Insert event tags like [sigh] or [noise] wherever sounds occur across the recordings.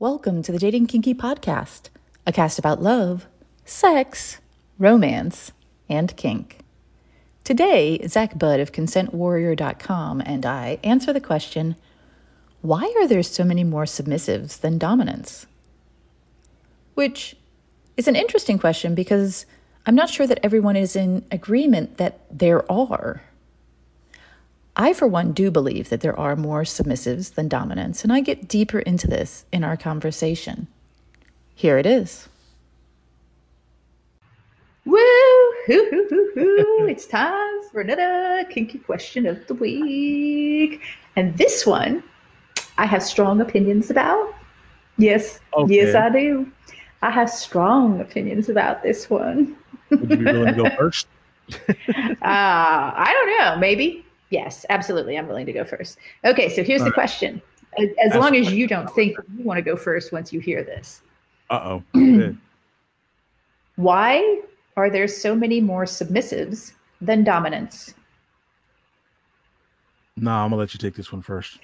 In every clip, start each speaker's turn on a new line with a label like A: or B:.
A: Welcome to the Dating Kinky Podcast, a cast about love, sex, romance, and kink. Today, Zach Budd of ConsentWarrior.com and I answer the question why are there so many more submissives than dominants? Which is an interesting question because I'm not sure that everyone is in agreement that there are. I, for one, do believe that there are more submissives than dominants, and I get deeper into this in our conversation. Here it is. Woo! Hoo, hoo, hoo, hoo. it's time for another kinky question of the week. And this one, I have strong opinions about. Yes, okay. yes, I do. I have strong opinions about this one.
B: Would you be willing to go [laughs] first?
A: uh, I don't know. Maybe. Yes, absolutely. I'm willing to go first. Okay, so here's All the right. question. As, as long as you don't think you want to go first once you hear this.
B: Uh oh. [clears throat]
A: Why are there so many more submissives than dominants?
B: No, I'm gonna let you take this one first.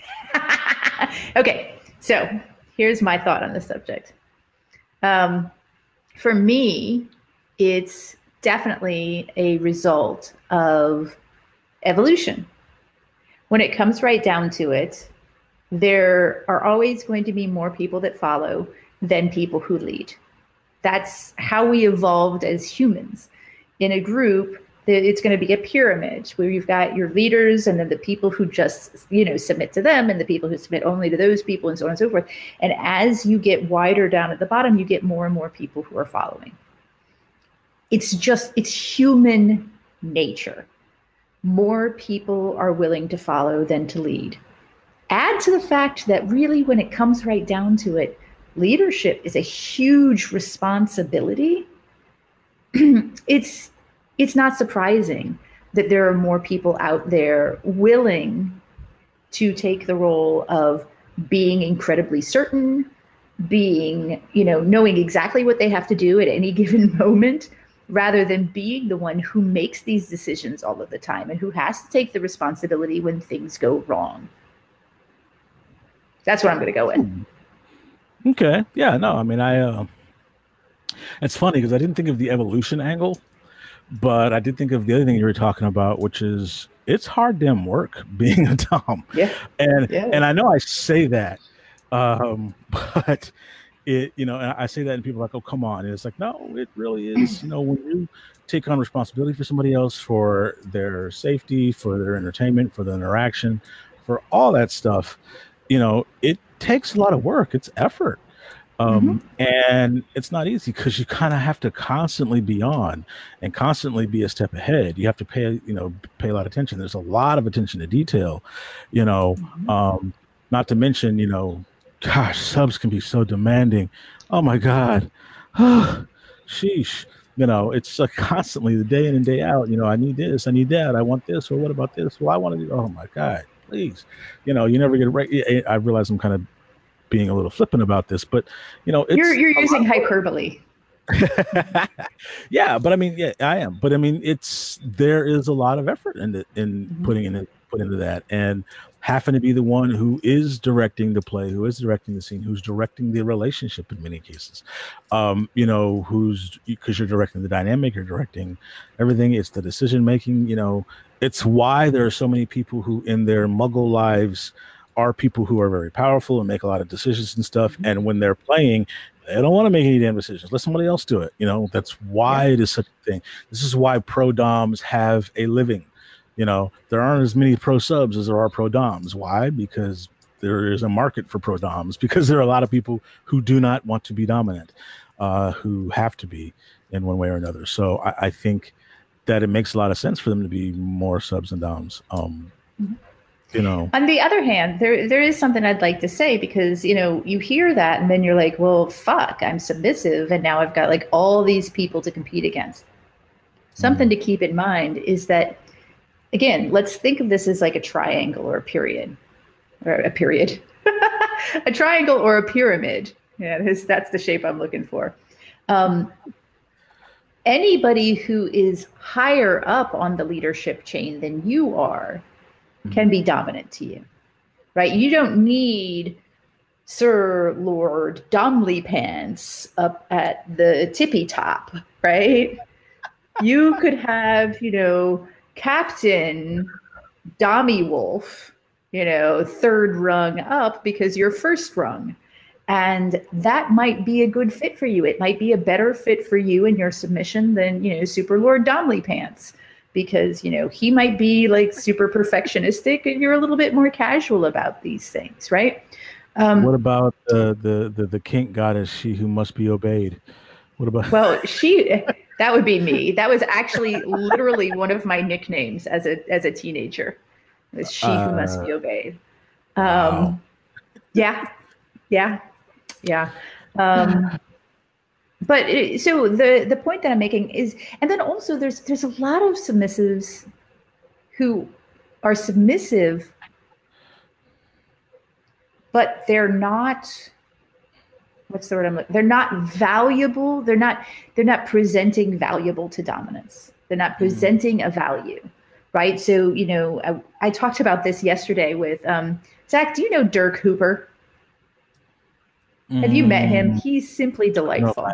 B: [laughs]
A: okay, so here's my thought on the subject. Um, for me, it's definitely a result of evolution when it comes right down to it, there are always going to be more people that follow than people who lead. That's how we evolved as humans. In a group, it's going to be a pyramid where you've got your leaders and then the people who just you know submit to them and the people who submit only to those people and so on and so forth and as you get wider down at the bottom you get more and more people who are following it's just it's human nature more people are willing to follow than to lead. Add to the fact that really, when it comes right down to it, leadership is a huge responsibility. [clears throat] it's it's not surprising that there are more people out there willing to take the role of being incredibly certain, being, you know, knowing exactly what they have to do at any [laughs] given moment, rather than being the one who makes these decisions all of the time and who has to take the responsibility when things go wrong. That's what I'm going to go with. Hmm.
B: Okay. Yeah. No. I mean, I. Uh, it's funny because I didn't think of the evolution angle, but I did think of the other thing you were talking about, which is it's hard damn work [laughs] being a Dom.
A: Yeah.
B: And
A: yeah.
B: and I know I say that, um, [laughs] but it you know i say that and people are like oh come on. And it's like no it really is. You know when you take on responsibility for somebody else for their safety for their entertainment for the interaction for all that stuff you know it takes a lot of work. It's effort. Um, mm-hmm. and it's not easy because you kind of have to constantly be on and constantly be a step ahead. You have to pay you know pay a lot of attention. There's a lot of attention to detail you know mm-hmm. um, not to mention you know gosh, subs can be so demanding. Oh my God. [sighs] Sheesh. You know, it's uh, [laughs] constantly the day in and day out. You know, I need this, I need that, I want this, or what about this? Well, I want to do. Oh my God, please. You know, you never get right. I realize I'm kind of being a little flippant about this, but you know,
A: you're you're using hyperbole. [laughs]
B: yeah, but I mean, yeah, I am. But I mean, it's there is a lot of effort in it in mm-hmm. putting in it put into that, and happen to be the one who is directing the play, who is directing the scene, who's directing the relationship in many cases. Um, you know, who's because you're directing the dynamic, you're directing everything. It's the decision making. You know, it's why there are so many people who, in their muggle lives, are people who are very powerful and make a lot of decisions and stuff. Mm-hmm. And when they're playing, they don't want to make any damn decisions. Let somebody else do it. You know, that's why yeah. it is such a thing. This is why pro doms have a living you know, there aren't as many pro subs as there are pro doms. Why? Because there is a market for pro doms [laughs] because there are a lot of people who do not want to be dominant, uh, who have to be in one way or another. So I, I, think that it makes a lot of sense for them to be more subs and doms. Um, mm-hmm. You know.
A: On the other hand, there there is something I'd like to say because you know you hear that and then you're like, well, fuck, I'm submissive, and now I've got like all these people to compete against. Something mm-hmm. to keep in mind is that again, let's think of this as like a triangle or a period, or a period, [laughs] a triangle or a pyramid. Yeah, this, that's the shape I'm looking for. Um, anybody who is higher up on the leadership chain than you are can be dominant to you, right? You don't need Sir Lord Domley Pants up at the tippy top, right? you could have, you know, Captain Dommy Wolf, you know, third rung up because you're first rung. And that might be a good fit for you. It might be a better fit for you in your submission than, you know, Super Lord Domley Pants because, you know, he might be like super perfectionistic and you're a little bit more casual about these things, right?
B: Um, what about the, the the the kink goddess, she who must be obeyed? What about?
A: Well, she [laughs] that would be me. That was actually literally one of my nicknames as a as a teenager. It was she uh, who must be uh, obeyed. Um, wow. Yeah, yeah, yeah. Um, but it, so the the point that I'm making is, and then also there's there's a lot of submissives who are submissive but they're not what's the word I'm they're not valuable they're not they're not presenting valuable to dominance they're not mm-hmm. presenting mm-hmm. a value right so you know I, I, talked about this yesterday with um, zach do you know dirk hooper mm-hmm. have you met him mm. he's simply delightful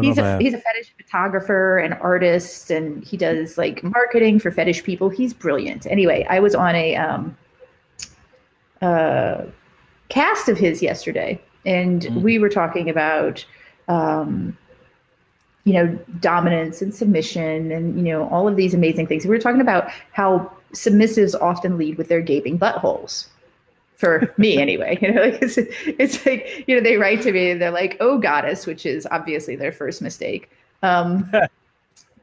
A: he's a he's a fetish photographer and artist and he does like marketing for fetish people he's brilliant anyway i was on a um uh cast of his yesterday, and mm. we were talking about, um, you know, dominance and submission, and you know, all of these amazing things. We were talking about how submissives often lead with their gaping buttholes. For [laughs] me, anyway, you know, like it's, it's like you know they write to me and they're like, "Oh, goddess," which is obviously their first mistake. Um, [laughs]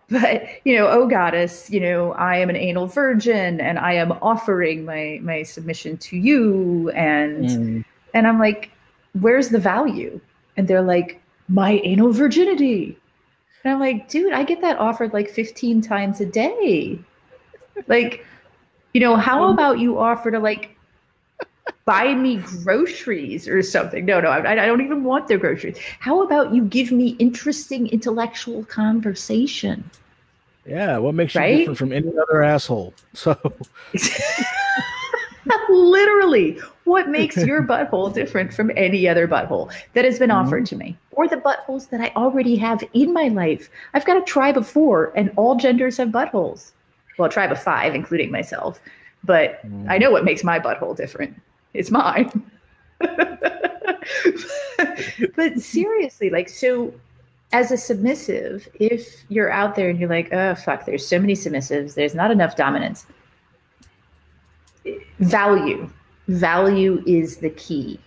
A: but you know oh goddess you know i am an anal virgin and i am offering my my submission to you and mm. and i'm like where's the value? And they're like my anal virginity. And i'm like dude i get that offered like 15 times a day. Like you know how about you offer to like buy me groceries or something? No no I, I don't even want their groceries. How about you give me interesting intellectual conversation?
B: Yeah, what makes right? you different from any other asshole? So. [laughs]
A: Literally, what [laughs] makes your butthole different from any other butthole that has been mm-hmm. offered to me? Or the buttholes that I already have in my life. I've got a tribe of four, and all genders have buttholes. Well, a tribe of five, including myself. But mm. I know what makes my butthole different. It's mine. [laughs] but seriously, like, so as a submissive, if you're out there and you're like, oh, fuck, there's so many submissives, there's not enough dominance, value. Value is the key.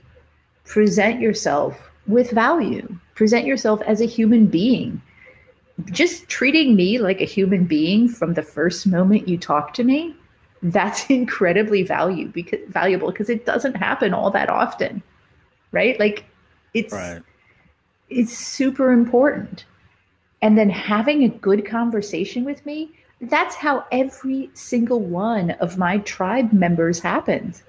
A: Present yourself with value, present yourself as a human being. Just treating me like a human being from the first moment you talk to me, that's [laughs] incredibly value because valuable because it doesn't happen all that often. Right? Like it's right is super important. And then having a good conversation with me, that's how every single one of my tribe members happened.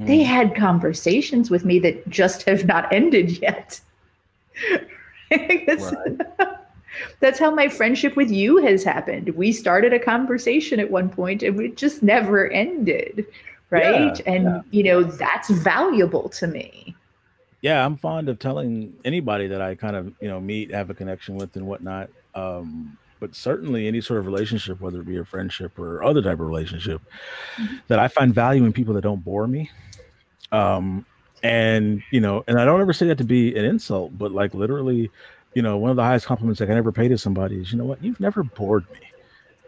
A: Mm. They had conversations with me that just have not ended yet. [laughs] [laughs] that's how my friendship with you has happened. We started a conversation at one point and it just never ended. Right. Yeah, and, yeah. you know, that's valuable to me
B: yeah, I'm fond of telling anybody that I kind of you know meet, have a connection with, and whatnot. Um, but certainly any sort of relationship, whether it be a friendship or other type of relationship, mm-hmm. that I find value in people that don't bore me. Um, and you know, and I don't ever say that to be an insult, but like literally, you know, one of the highest compliments I can ever pay to somebody is, you know what, you've never bored me.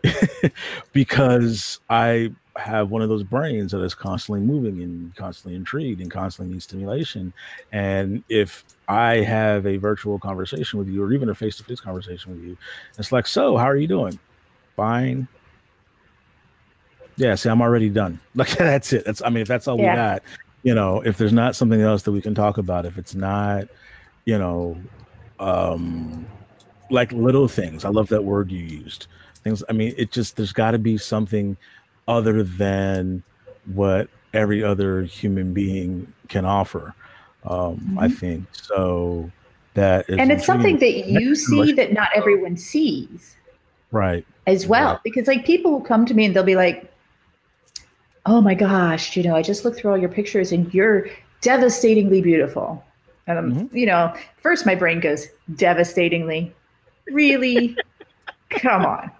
B: [laughs] because I have one of those brains that is constantly moving and constantly intrigued and constantly needs stimulation. And if I have a virtual conversation with you or even a face to face conversation with you, it's like, so how are you doing? Fine. Yeah, see, I'm already done. [laughs] Like that's it. That's I mean, if that's all yeah. we got, you know, if there's not something else that we can talk about, if it's not, you know, um like little things. I love that word you used. Things I mean, it just there's gotta be something other than what every other human being can offer. Um, mm-hmm. I think so. That
A: and it's something that you see that not everyone sees,
B: right?
A: As well, right. because like people will come to me and they'll be like, "Oh my gosh, you know, I just looked through all your pictures and you're devastatingly beautiful. And I'm, mm-hmm. you know, first my brain goes, devastatingly. Really? Come on.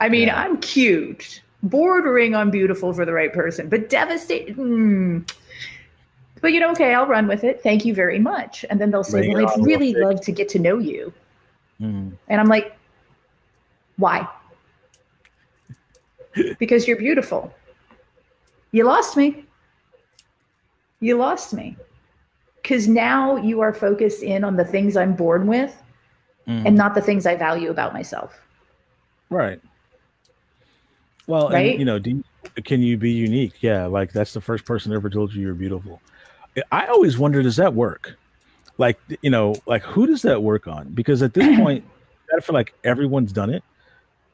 A: I mean, yeah. I'm cute, bordering on beautiful for the right person, but devastating. Mm. But you know, okay, I'll run with it. Thank you very much. And then they'll say, Well, I'd really love to get to know you. Mm. And I'm like, Why? [laughs] because you're beautiful. You lost me. You lost me. Because now you are focused in on the things I'm born with mm. and not the things I value about myself.
B: Right. Well, right? And, you know, you, can you be unique? Yeah, like that's the first person ever told you you're beautiful. I always wonder, does that work? Like, you know, like who does that work on? Because at this [clears throat] point, I feel like everyone's done it.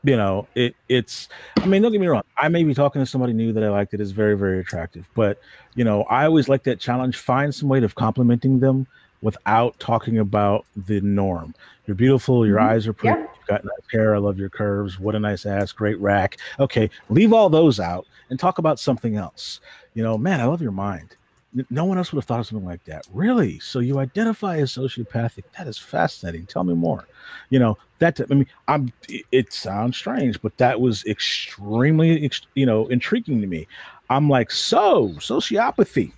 B: You know, it it's. I mean, don't get me wrong. I may be talking to somebody new that I like that is very very attractive, but you know, I always like that challenge. Find some way of complimenting them without talking about the norm. You're beautiful. Your mm-hmm. eyes are pretty. Yeah. You've got nice hair. I love your curves. What a nice ass. Great rack. Okay, leave all those out and talk about something else. You know, man, I love your mind. No one else would have thought of something like that. Really? So you identify as sociopathic? That is fascinating. Tell me more. You know that. I mean, I'm. It sounds strange, but that was extremely, you know, intriguing to me. I'm like, so sociopathy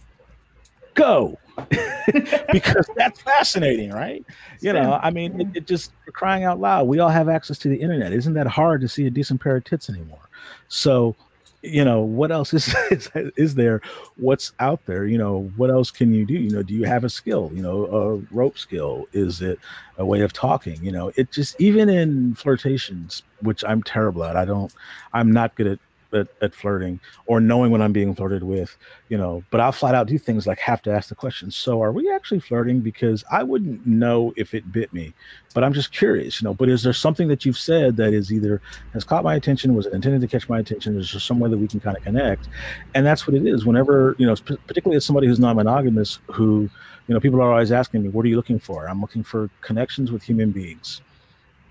B: go [laughs] because that's fascinating, right? You know, I mean, it, it just crying out loud. We all have access to the internet. Isn't that hard to see a decent pair of tits anymore? So, you know, what else is, [laughs] is is there? What's out there? You know, what else can you do? You know, do you have a skill? You know, a rope skill? Is it a way of talking? You know, it just even in flirtations, which I'm terrible at. I don't. I'm not good at at, at, flirting or knowing when I'm being flirted with, you know, but I'll flat out do things like have to ask the question. So are we actually flirting? Because I wouldn't know if it bit me, but I'm just curious, you know, but is there something that you've said that is either has caught my attention? Was it intended to catch my attention? Is there some way that we can kind of connect? And that's what it is. Whenever, you know, particularly as somebody who's not monogamous, who, you know, people are always asking me, what are you looking for? I'm looking for connections with human beings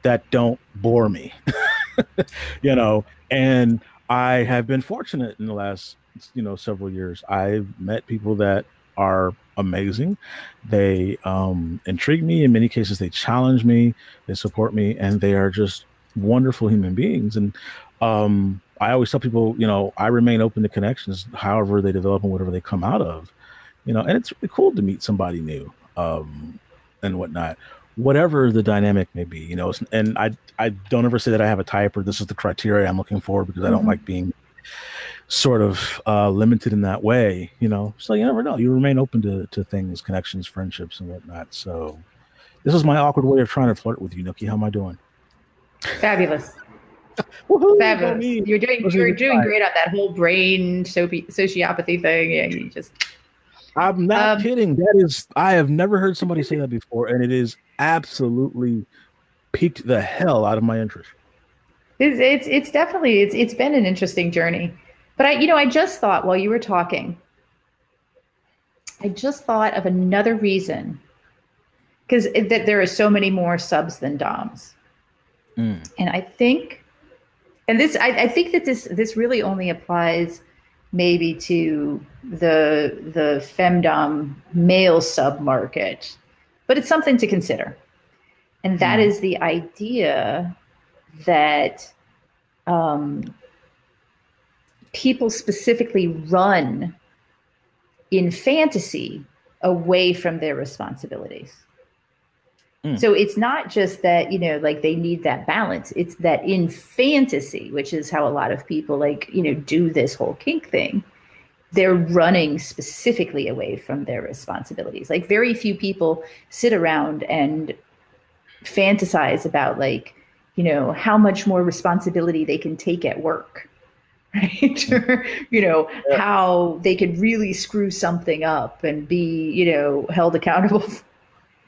B: that don't bore me, [laughs] you know, and I have been fortunate in the last, you know, several years. I've met people that are amazing. They um, intrigue me. In many cases, they challenge me, they support me, and they are just wonderful human beings. And um, I always tell people, you know, I remain open to connections, however they develop and whatever they come out of, you know, and it's really cool to meet somebody new um, and whatnot whatever the dynamic may be, you know, and I I don't ever say that I have a type or this is the criteria I'm looking for because I don't mm-hmm. like being sort of uh, limited in that way, you know. So you never know. You remain open to to things, connections, friendships, and whatnot. So this is my awkward way of trying to flirt with you, Nookie. How am I doing?
A: Fabulous. [laughs] Fabulous. You're doing you're doing great on that whole brain sociopathy thing. Yeah, you just
B: I'm not um, kidding. That is, I have never heard somebody say that before, and it is absolutely piqued the hell out of my interest.
A: It's it's, it's definitely it's it's been an interesting journey, but I you know I just thought while you were talking, I just thought of another reason because that there are so many more subs than doms, mm. and I think, and this I, I think that this this really only applies maybe to the the femdom male sub market, but it's something to consider. And that mm. is the idea that um, people specifically run in fantasy away from their responsibilities. Mm. So it's not just that, you know, like they need that balance. It's that in fantasy, which is how a lot of people like, you know, do this whole kink thing, they're running specifically away from their responsibilities. Like very few people sit around and fantasize about like, you know, how much more responsibility they can take at work. [laughs] Right. or, you know, yeah. how they could really screw something up and be, you know, held accountable [laughs]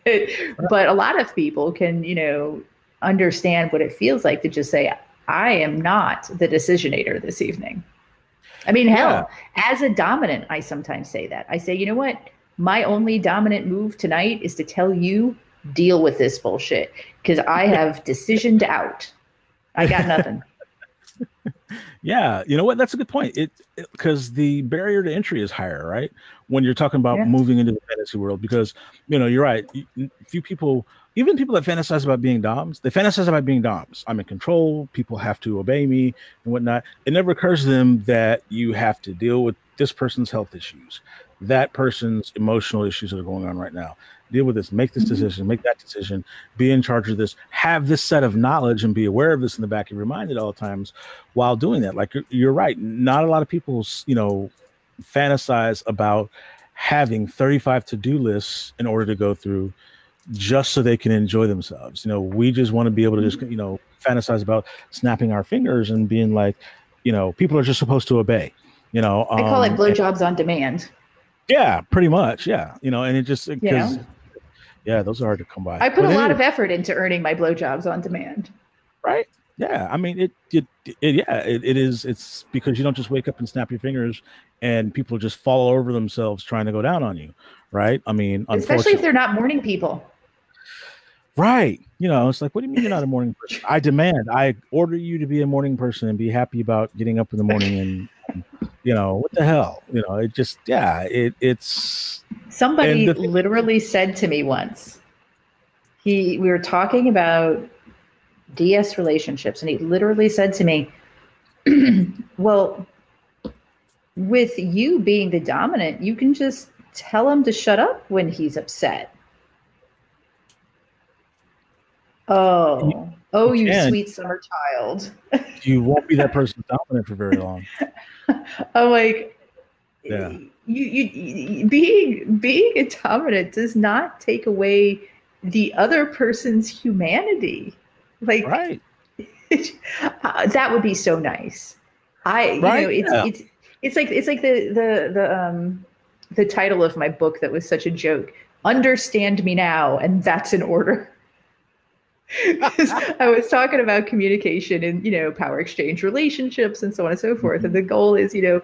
A: [laughs] but a lot of people can, you know, understand what it feels like to just say, I am not the decisionator this evening. I mean, hell, yeah. as a dominant, I sometimes say that. I say, you know what? My only dominant move tonight is to tell you, deal with this bullshit because I [laughs] have decisioned out. I got nothing.
B: Yeah, you know what? That's a good point. It because the barrier to entry is higher, right? When you're talking about yeah. moving into the fantasy world, because you know you're right. Few people, even people that fantasize about being doms, they fantasize about being doms. I'm in control. People have to obey me and whatnot. It never occurs to them that you have to deal with this person's health issues, that person's emotional issues that are going on right now deal with this, make this mm-hmm. decision, make that decision, be in charge of this, have this set of knowledge and be aware of this in the back of your mind at all times while doing that. Like you're, you're right. Not a lot of people, you know, fantasize about having 35 to-do lists in order to go through just so they can enjoy themselves. You know, we just want to be able to just, mm-hmm. you know, fantasize about snapping our fingers and being like, you know, people are just supposed to obey. You know,
A: I call um, it blowjobs on demand.
B: Yeah, pretty much. Yeah, you know, and it just because yeah, those are hard to come by.
A: I put but a lot of effort into earning my blowjobs on demand.
B: Right. Yeah. I mean, it, it, it yeah, it, it is. It's because you don't just wake up and snap your fingers and people just fall over themselves trying to go down on you. Right. I mean,
A: especially if they're not morning people.
B: Right. You know, it's like, what do you mean you're not a morning person? I demand, I order you to be a morning person and be happy about getting up in the morning and you know what the hell? You know it just yeah it it's
A: somebody the, literally said to me once he we were talking about ds relationships and he literally said to me [clears throat] well with you being the dominant you can just tell him to shut up when he's upset. Oh oh you, you sweet summer child [laughs]
B: you won't be that person dominant for very long [laughs]
A: I'm like, yeah. You, you, being being a dominant does not take away the other person's humanity. Like,
B: right. [laughs]
A: uh, that would be so nice. I, right? you know, it's, yeah. it's, it's like, it's like the, the, the, um, the title of my book that was such a joke. Understand me now, and that's an order. I was talking about communication and you know power exchange relationships and so on and so forth. Mm-hmm. And the goal is, you know,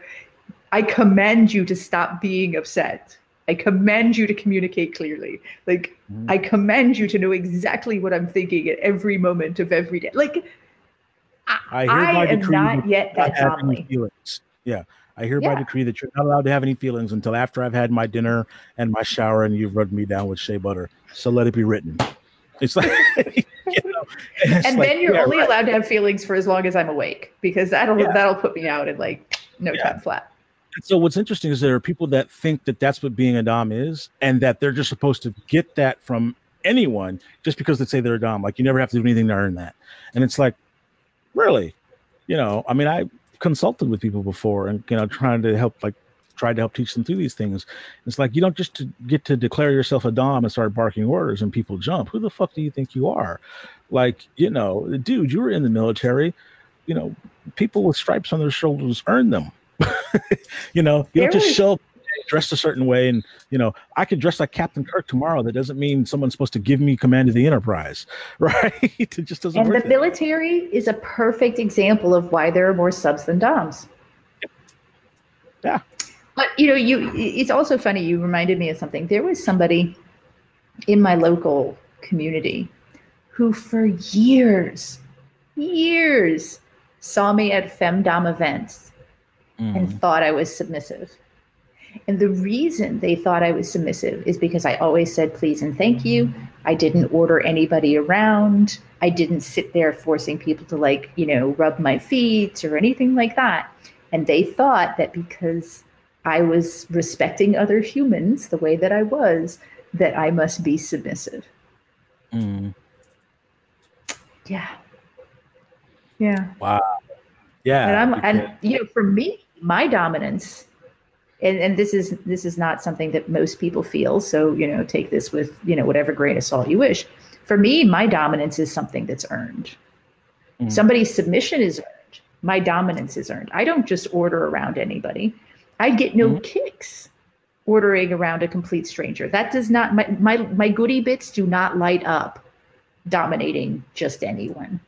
A: I commend you to stop being upset. I commend you to communicate clearly. Like mm-hmm. I commend you to know exactly what I'm thinking at every moment of every day. Like I, I, I am not yet that dominant.
B: Feelings. Yeah. I hereby yeah. decree that you're not allowed to have any feelings until after I've had my dinner and my shower and you've rubbed me down with shea butter. So let it be written. It's like, [laughs]
A: you know, and, and like, then you're yeah, only right. allowed to have feelings for as long as I'm awake because that'll yeah. that'll put me out in like no yeah. time flat.
B: So what's interesting is there are people that think that that's what being a dom is, and that they're just supposed to get that from anyone just because they say they're a dom. Like you never have to do anything to earn that, and it's like, really, you know. I mean, I consulted with people before, and you know, trying to help like tried to help teach them through these things. It's like you don't just to get to declare yourself a dom and start barking orders and people jump. Who the fuck do you think you are? Like, you know, dude, you were in the military. You know, people with stripes on their shoulders earn them. [laughs] you know, you don't just show up dressed a certain way and you know i could dress like captain kirk tomorrow that doesn't mean someone's supposed to give me command of the enterprise [laughs] right it just doesn't
A: and the military is a perfect example of why there are more subs than doms
B: yeah
A: but you know, you it's also funny. You reminded me of something. There was somebody in my local community who, for years, years, saw me at femdom events mm. and thought I was submissive. And the reason they thought I was submissive is because I always said please and thank you. I didn't order anybody around. I didn't sit there forcing people to like, you know, rub my feet or anything like that. And they thought that because I was respecting other humans the way that I was, that I must be submissive. Mm. Yeah. Yeah.
B: Wow. Yeah.
A: And I'm and you know, for me, my dominance, and, and this is this is not something that most people feel. So, you know, take this with, you know, whatever grain of salt you wish. For me, my dominance is something that's earned. Mm. Somebody's submission is earned. My dominance is earned. I don't just order around anybody. I get no mm-hmm. kicks ordering around a complete stranger. That does not my, my my goody bits do not light up dominating just anyone.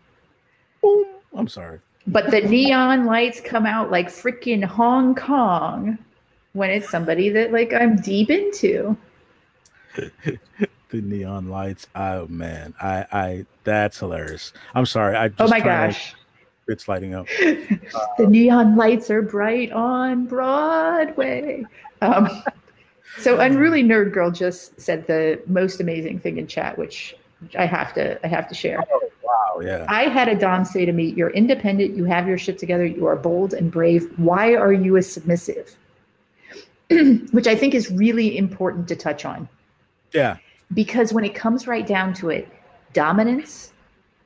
B: I'm sorry.
A: But the neon lights come out like freaking Hong Kong when it's somebody that like I'm deep into. [laughs]
B: the neon lights. Oh man, I I that's hilarious. I'm sorry. I
A: oh my gosh.
B: It's lighting up. [laughs]
A: the neon lights are bright on Broadway. Um, so unruly nerd girl just said the most amazing thing in chat, which I have to I have to share.
B: Oh, wow, yeah.
A: I had a Dom say to me, You're independent, you have your shit together, you are bold and brave. Why are you a submissive? [clears throat] which I think is really important to touch on.
B: Yeah.
A: Because when it comes right down to it, dominance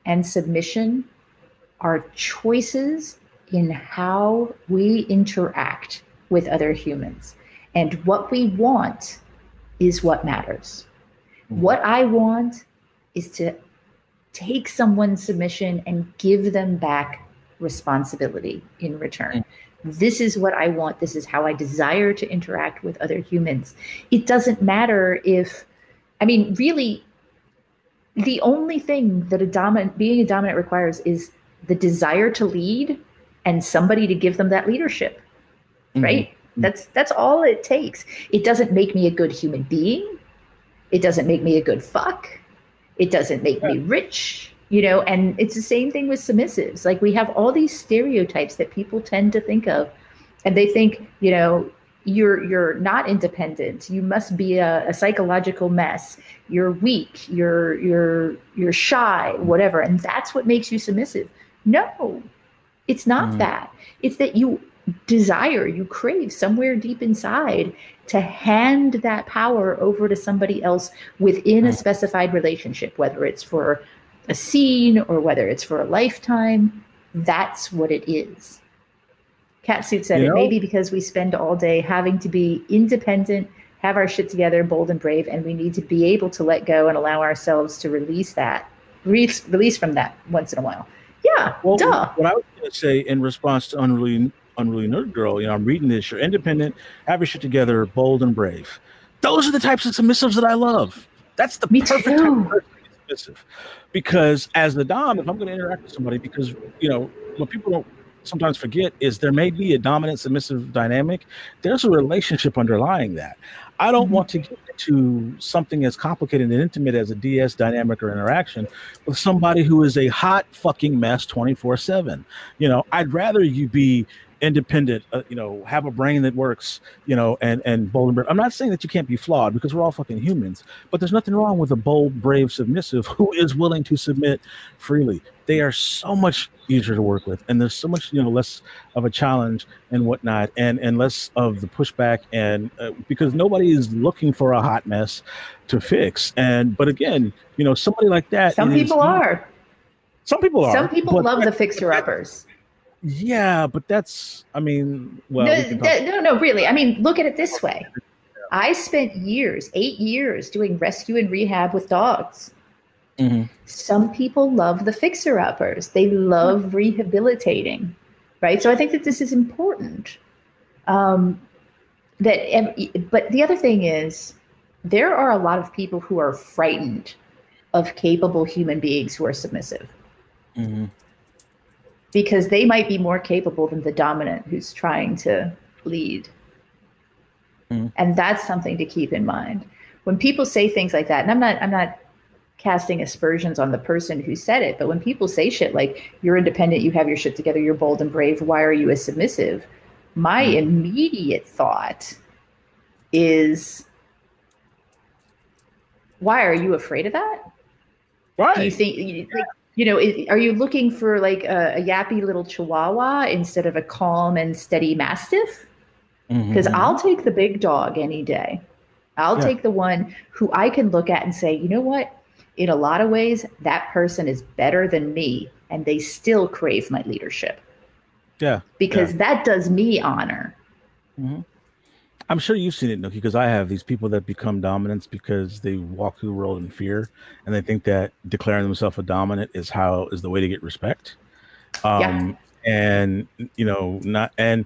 A: and submission are choices in how we interact with other humans. And what we want is what matters. Mm-hmm. What I want is to take someone's submission and give them back responsibility in return. Mm-hmm. This is what I want. This is how I desire to interact with other humans. It doesn't matter if, I mean, really, the only thing that a dominant being a dominant requires is the desire to lead and somebody to give them that leadership mm-hmm. right? That's that's all it takes. It doesn't make me a good human being. It doesn't make me a good fuck. It doesn't make yeah. me rich you know and it's the same thing with submissives. Like we have all these stereotypes that people tend to think of and they think you know you're you're not independent. You must be a, a psychological mess. You're weak. You're you're you're shy whatever. And that's what makes you submissive no, it's not mm. that. It's that you desire, you crave somewhere deep inside to hand that power over to somebody else within a specified relationship, whether it's for a scene or whether it's for a lifetime. That's what it is. Catsuit said you know, it may be because we spend all day having to be independent, have our shit together, bold and brave, and we need to be able to let go and allow ourselves to release that, release, release from that once in a while. Yeah, well, duh.
B: What I was going to say in response to Unruly, Unruly Nerd Girl, you know, I'm reading this. You're independent, have your shit together, bold and brave. Those are the types of submissives that I love. That's the
A: Me
B: perfect
A: too. type of person
B: submissive. Because as the Dom, if I'm going to interact with somebody, because, you know, what people don't sometimes forget is there may be a dominant submissive dynamic. There's a relationship underlying that. I don't mm-hmm. want to get into something as complicated and intimate as a DS dynamic or interaction with somebody who is a hot fucking mess 24 7. You know, I'd rather you be independent, uh, you know, have a brain that works, you know, and and bold and brave. I'm not saying that you can't be flawed because we're all fucking humans, but there's nothing wrong with a bold, brave, submissive [laughs] who is willing to submit freely. They are so much easier to work with, and there's so much, you know, less of a challenge and whatnot, and and less of the pushback, and uh, because nobody is looking for a hot mess to fix. And but again, you know, somebody like that.
A: Some is, people are.
B: Some people are.
A: Some people love the fixer uppers.
B: Yeah, but that's, I mean, well,
A: no, we th- no, no, really. I mean, look at it this way. I spent years, eight years, doing rescue and rehab with dogs. Mm-hmm. Some people love the fixer uppers. They love mm-hmm. rehabilitating, right? So I think that this is important. Um, that, but the other thing is, there are a lot of people who are frightened of capable human beings who are submissive. Mm-hmm because they might be more capable than the dominant who's trying to lead. Mm. And that's something to keep in mind. When people say things like that, and I'm not I'm not casting aspersions on the person who said it, but when people say shit like you're independent, you have your shit together, you're bold and brave, why are you a submissive? My mm. immediate thought is why are you afraid of that?
B: Why?
A: Do you think like, you know, are you looking for like a, a, yappy little chihuahua instead of a calm and steady mastiff? Because mm-hmm. I'll take the big dog any day. I'll yeah. take the one who I can look at and say, you know what? In a lot of ways, that person is better than me, and they still crave my leadership.
B: Yeah.
A: Because
B: yeah.
A: that does me honor.
B: Mm-hmm. I'm sure you've seen it, Nookie, because I have these people that become dominants because they walk through the world in fear and they think that declaring themselves a dominant is how is the way to get respect. Um, yeah. and you know, not and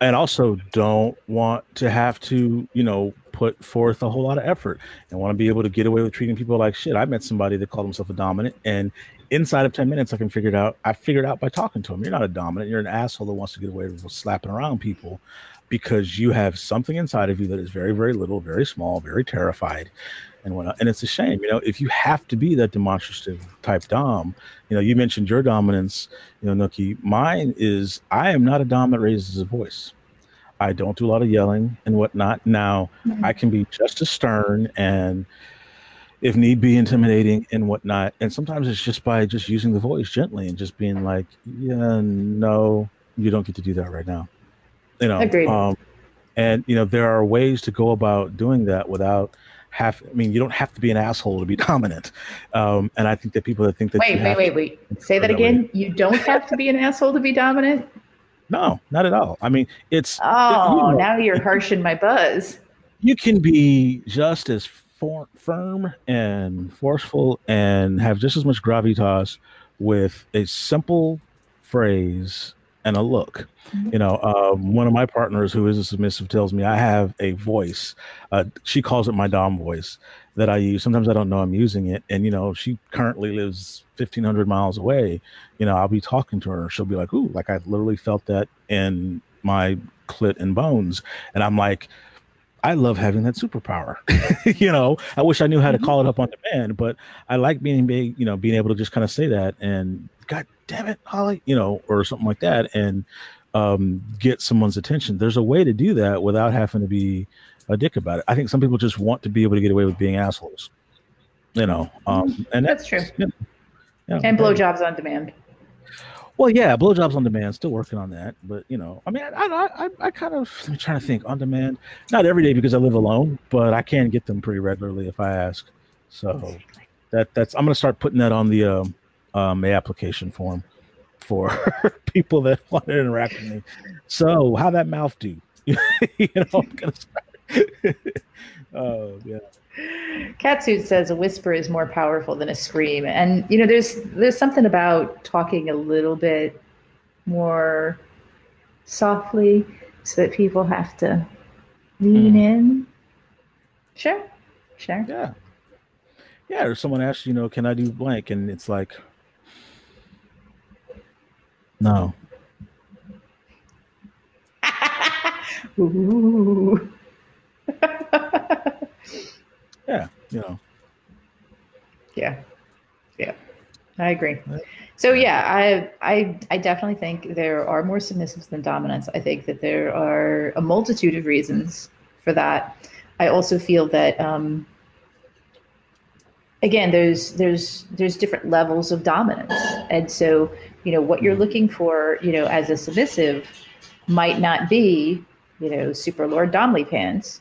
B: and also don't want to have to, you know, put forth a whole lot of effort and want to be able to get away with treating people like shit. I met somebody that called himself a dominant and inside of 10 minutes I can figure it out. I figured out by talking to him. You're not a dominant, you're an asshole that wants to get away with slapping around people because you have something inside of you that is very, very little, very small, very terrified. and whatnot. And it's a shame, you know, if you have to be that demonstrative type dom, you know, you mentioned your dominance, you know, Nookie. Mine is I am not a dom that raises a voice. I don't do a lot of yelling and whatnot. Now, mm-hmm. I can be just as stern and, if need be, intimidating and whatnot. And sometimes it's just by just using the voice gently and just being like, "Yeah, no, you don't get to do that right now." You know.
A: Agreed.
B: Um, and you know there are ways to go about doing that without have i mean you don't have to be an asshole to be [laughs] dominant um, and i think that people that think that
A: wait wait wait wait say that again way. you don't have to be an asshole to be dominant
B: no not at all i mean it's
A: oh you know, now you're harshing my buzz
B: you can be just as for, firm and forceful and have just as much gravitas with a simple phrase and a look. Mm-hmm. You know, um, one of my partners who is a submissive tells me I have a voice. Uh, she calls it my Dom voice that I use. Sometimes I don't know I'm using it. And, you know, she currently lives 1500 miles away. You know, I'll be talking to her. She'll be like, ooh, like I literally felt that in my clit and bones. And I'm like, I love having that superpower. [laughs] you know, I wish I knew how to mm-hmm. call it up on demand, but I like being, being, you know, being able to just kind of say that and God damn it, Holly, you know, or something like that, and um, get someone's attention. There's a way to do that without having to be a dick about it. I think some people just want to be able to get away with being assholes. You know, um, and
A: that's, that's true. Yeah, and blowjobs on demand.
B: Well, yeah, blowjobs on demand. Still working on that, but you know, I mean, I, I, I, I kind of I'm trying to think on demand. Not every day because I live alone, but I can get them pretty regularly if I ask. So that that's I'm gonna start putting that on the um, um, application form for [laughs] people that want to interact with me. So, how that mouth do? [laughs] you know, I'm gonna start. [laughs] oh yeah.
A: Catsuit says a whisper is more powerful than a scream, and you know, there's there's something about talking a little bit more softly so that people have to lean mm. in. Sure, sure.
B: Yeah, yeah. Or someone asks, you know, can I do blank, and it's like, no.
A: Ooh. [laughs]
B: yeah, you know.
A: Yeah. Yeah. I agree. So yeah, I I I definitely think there are more submissives than dominants. I think that there are a multitude of reasons for that. I also feel that um, again, there's there's there's different levels of dominance, and so you know what you're looking for, you know, as a submissive, might not be, you know, Super Lord Domley pants.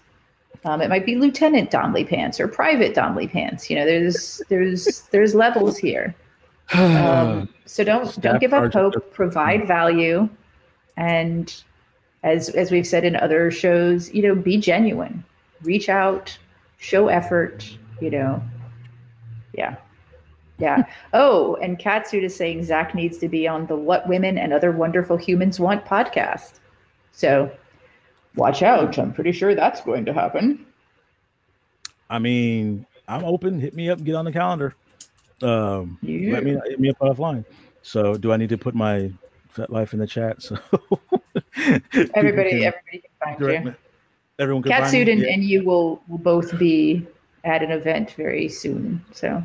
A: Um, it might be Lieutenant Domley pants or Private Domley pants. You know, there's there's there's levels here. Um, [sighs] so don't don't give up hope. Provide value, and as as we've said in other shows, you know, be genuine. Reach out, show effort. You know, yeah. Yeah. Oh, and Catsuit is saying Zach needs to be on the What Women and Other Wonderful Humans Want podcast. So watch out. I'm pretty sure that's going to happen.
B: I mean, I'm open. Hit me up. Get on the calendar. Um, yeah. Let me hit me up offline. So, do I need to put my FetLife in the chat? So [laughs]
A: everybody, can everybody can find you.
B: Me. Everyone can
A: Catsuit and, yeah. and you will will both be at an event very soon. So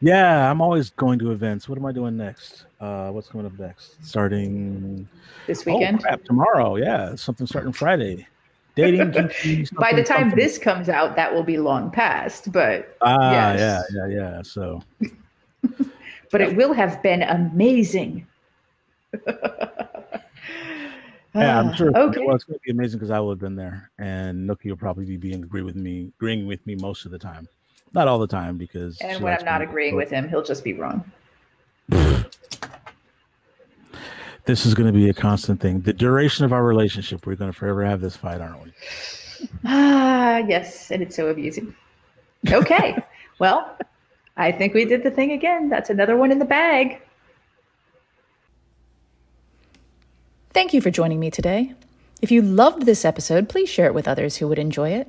B: yeah, I'm always going to events. What am I doing next? Uh, what's coming up next? Starting
A: this weekend?
B: Oh, crap, tomorrow. Yeah, something starting Friday. Dating. [laughs]
A: By the time something. this comes out, that will be long past. But
B: ah, yes. yeah, yeah, yeah. So, [laughs]
A: but it will have been amazing. [laughs]
B: Yeah, I'm sure. Okay. Well, it's going to be amazing because I will have been there, and Nookie will probably be being agree with me, agreeing with me most of the time. Not all the time because.
A: And when I'm not agreeing with him, he'll just be wrong. [sighs]
B: this is going to be a constant thing. The duration of our relationship, we're going to forever have this fight, aren't we?
A: Ah, yes, and it's so amusing. Okay, [laughs] well, I think we did the thing again. That's another one in the bag. Thank you for joining me today. If you loved this episode, please share it with others who would enjoy it.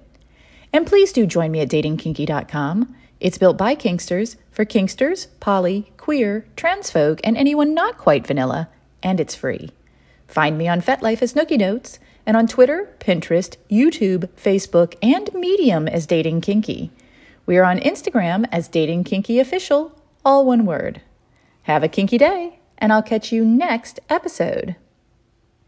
A: And please do join me at datingkinky.com. It's built by Kinksters for Kinksters, poly, queer, trans folk, and anyone not quite vanilla, and it's free. Find me on FetLife as Nookie Notes, and on Twitter, Pinterest, YouTube, Facebook, and Medium as Dating Kinky. We are on Instagram as Dating Kinky Official, all one word. Have a kinky day, and I'll catch you next episode.